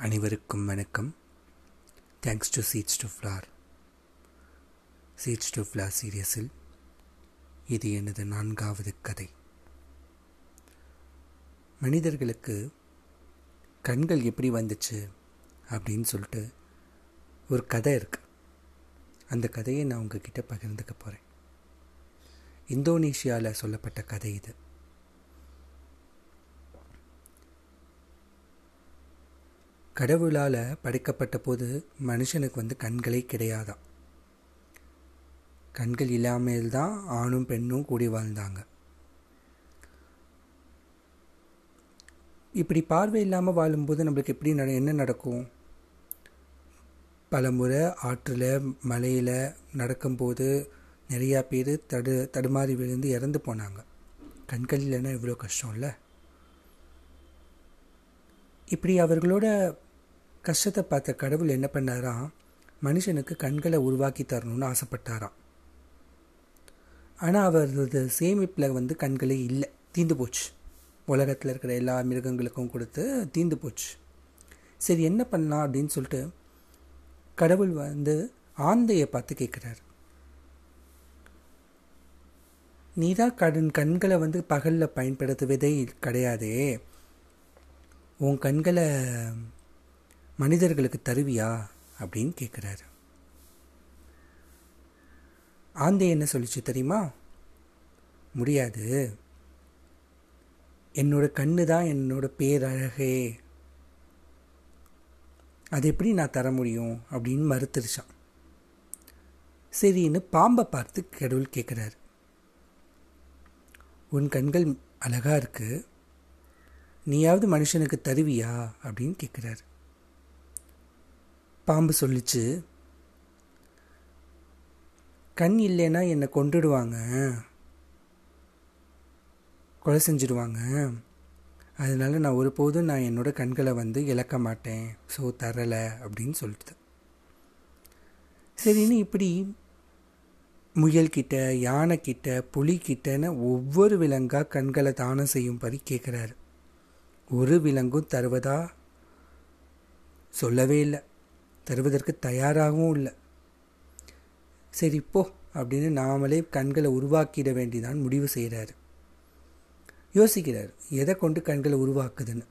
அனைவருக்கும் வணக்கம். Thanks to seeds to flower seeds to flower சீரியஸில் இது எனது நான்காவது கதை. மனிதர்களுக்கு கண்கள் எப்படி வந்துச்சு அப்படின்னு சொல்லிட்டு ஒரு கதை இருக்கு. அந்த கதையை நான் உங்ககிட்ட பகிர்ந்துக்க போகிறேன் இந்தோனேஷியாவில் சொல்லப்பட்ட கதை இது. கடவுளால் படைக்கப்பட்ட போது மனுஷனுக்கு வந்து கண்களே கிடையாதான் கண்கள் இல்லாமல் தான் ஆணும் பெண்ணும் கூடி வாழ்ந்தாங்க. இப்படி பார்வை இல்லாமல் வாழும்போது நம்மளுக்கு எப்படி நட என்ன நடக்கும்? பல முறை ஆற்றில் மலையில் நடக்கும்போது நிறையா பேர் தடு தடுமாறி விழுந்து இறந்து போனாங்க. கண்கள் இல்லைன்னா இவ்வளோ கஷ்டம் இல்லை இப்படி அவர்களோட கஷ்டத்தை பார்த்த கடவுள் என்ன பண்ணாராம்? மனுஷனுக்கு கண்களை உருவாக்கி தரணும்னு ஆசைப்பட்டாராம். ஆனால் அவரது சேமிப்பில் வந்து கண்களே இல்லை. தீந்து போச்சு. உலகத்தில் இருக்கிற எல்லா மிருகங்களுக்கும் கொடுத்து தீந்து போச்சு. சரி என்ன பண்ணலாம் அப்படின்னு சொல்லிட்டு கடவுள் வந்து ஆந்தையை பார்த்து கேட்குறாரு. நீ தான் கடன் கண்களை வந்து பகலில் பயன்படுத்துவதே கிடையாதே. உன் கண்களை மனிதர்களுக்கு தருவியா? அப்படின்னு கேட்குறாரு ஆந்தை என்ன சொல்லிச்சு தெரியுமா? முடியாது. என்னோட கண்ணு தான் என்னோட பேரழகே. அது எப்படி நான் தர முடியும்? அப்படின்னு மறுத்துருச்சான். சரின்னு பாம்பை பார்த்து கடவுள் கேட்குறாரு உன் கண்கள் அழகாக இருக்குது நீயாவது மனுஷனுக்கு தருவியா? அப்படின்னு கேட்குறாரு பாம்பு சொல்லிச்சு கண் இல்லைன்னா என்னை கொண்டுடுவாங்க கொலை செஞ்சிடுவாங்க. அதனால நான் ஒருபோதும் நான் என்னோட கண்களை வந்து இழக்க மாட்டேன். ஸோ தரலை அப்படின்னு சொல்லிட்டு. சரின்னு இப்படி முயல்கிட்ட யானைக்கிட்ட புலிக்கிட்டன்னு ஒவ்வொரு விலங்காக கண்களை தானம் செய்யும்படி கேட்குறாரு ஒரு விலங்கும் தருவதா? சொல்லவே இல்லை. தருவதற்கு தயாராகவும் இல்லை. சரி போ அப்படின்னு நாமளே கண்களை உருவாக்கிட வேண்டிதான் முடிவு செய்கிறாரு. யோசிக்கிறார் எதை கொண்டு கண்களை உருவாக்குதுன்னு?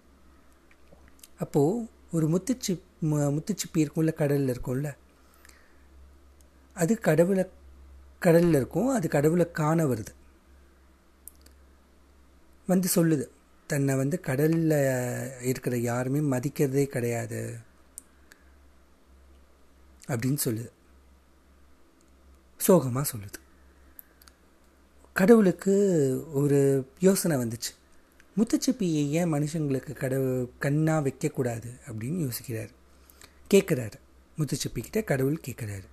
அப்போது ஒரு முத்துச்சி முத்துச்சிப்பி இருக்கும்ல கடலில் இருக்கும்ல அது கடவுளை கடலில் இருக்கும் அது கடவுளை காண வருது. வந்து சொல்லுது தன்னை வந்து கடலில் இருக்கிற யாருமே மதிக்கிறதே கிடையாது. அப்படின்னு சொல்லுது சோகமாக சொல்லுது. கடவுளுக்கு ஒரு யோசனை வந்துச்சு. முத்துச்சிப்பியை ஏன் மனுஷங்களுக்கு கடவு கண்ணாக வைக்கக்கூடாது அப்படின்னு யோசிக்கிறார். கேட்குறாரு முத்துச்சிப்பிக்கிட்ட கடவுள் கேட்குறாரு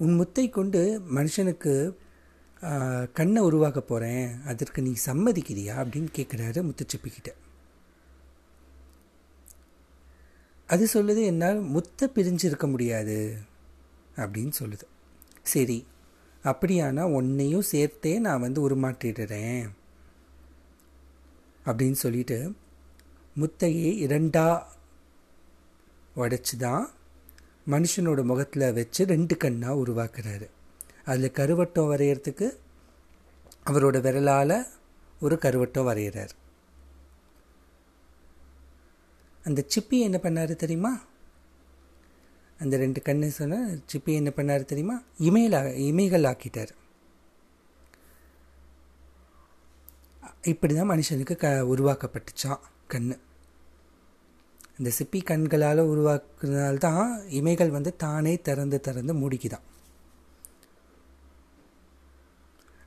உன் முத்தை கொண்டு மனுஷனுக்கு கண்ணை உருவாக்க போகிறேன் அதற்கு நீ சம்மதிக்கிறியா அப்படின்னு கேட்குறாரு முத்துச்சிப்பிக்கிட்ட அது சொல்லுது என்னால் முத்தை பிரிஞ்சு இருக்க முடியாது அப்படின்னு சொல்லுது. சரி அப்படியானா உன்னையும் சேர்த்தே நான் வந்து உருமாற்றிடுறேன் அப்படின்னு சொல்லிட்டு முத்தையே இரண்டா உடைச்சி தான் மனுஷனோட முகத்தில் வச்சு ரெண்டு கண்ணாக உருவாக்குறாரு. அதில் கருவட்டம் வரைகிறதுக்கு அவரோட விரலால் ஒரு கருவட்டம் வரைகிறார் அந்த சிப்பி என்ன பண்ணார் தெரியுமா? அந்த ரெண்டு கண்ணு சொன்ன சிப்பி என்ன பண்ணார் தெரியுமா? இமையில இமைகள் ஆக்கிட்டார். இப்படி தான் மனுஷனுக்கு க உருவாக்கப்பட்டுச்சான் கண் இந்த சிப்பி கண்களால் உருவாக்குறதுனால்தான் இமைகள் வந்து தானே திறந்து திறந்து மூடிக்குதான்.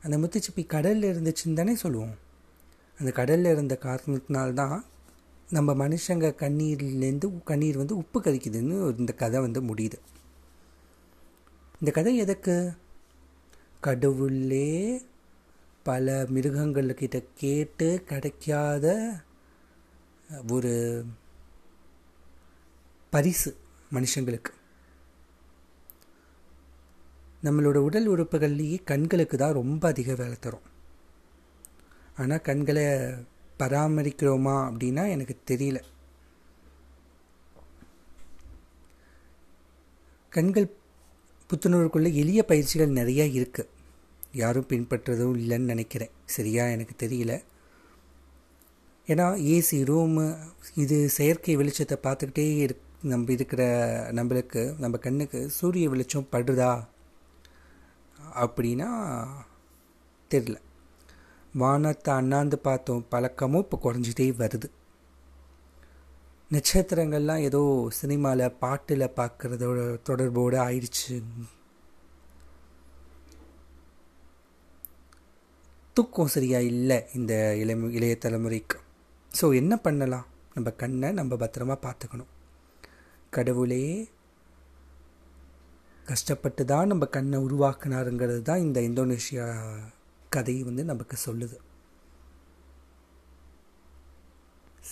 அந்த முத்துச்சிப்பி கடலில் இருந்துச்சுன்னு தானே சொல்லுவோம். அந்த கடலில் இருந்த காரணத்தினால்தான் நம்ம மனுஷங்க கண்ணீர்லேருந்து கண்ணீர் வந்து உப்பு கறிக்குதுன்னு இந்த கதை வந்து முடியுது. இந்த கதை எதுக்கு கடவுளே பல மிருகங்கள்கிட்ட கேட்டு கிடைக்காத ஒரு பரிசு மனுஷங்களுக்கு. நம்மளோட உடல் உறுப்புகள்லேயே கண்களுக்கு தான் ரொம்ப அதிக வேலை தரும். ஆனால் கண்களை பராமரிக்கிறோமா அப்படின்னா எனக்கு தெரியல. கண்கள் புத்துணர்வுக்குள்ளே எளிய பயிற்சிகள் நிறையா இருக்குது யாரும் பின்பற்றதும் இல்லைன்னு நினைக்கிறேன். சரியா எனக்கு தெரியல. ஏன்னா ஏசி ரூமு இது செயற்கை வெளிச்சத்தை பார்த்துக்கிட்டே இரு நம்ம இருக்கிற நம்மளுக்கு நம்ம கண்ணுக்கு சூரிய வெளிச்சம் படுதா அப்படின்னா தெரில வானத்தை அண்ணாந்து பார்த்தோம். பழக்கமும் இப்போ குறைஞ்சிட்டே வருது. நட்சத்திரங்கள்லாம் ஏதோ சினிமாவில் பாட்டில் பார்க்குறதோட தொடர்போடு ஆயிடுச்சு. தூக்கம் சரியா இல்லை இந்த இளம் இளைய தலைமுறைக்கு. ஸோ என்ன பண்ணலாம்? நம்ம கண்ணை நம்ம பத்திரமா பார்த்துக்கணும். கடவுளே கஷ்டப்பட்டு தான் நம்ம கண்ணை உருவாக்குனாருங்கிறது தான் இந்த இந்தோனேஷியா கதை வந்து நமக்கு சொல்லுது.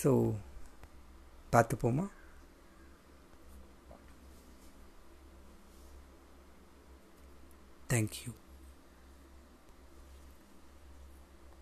ஸோ பார்த்துப்போமா? தேங்க்யூ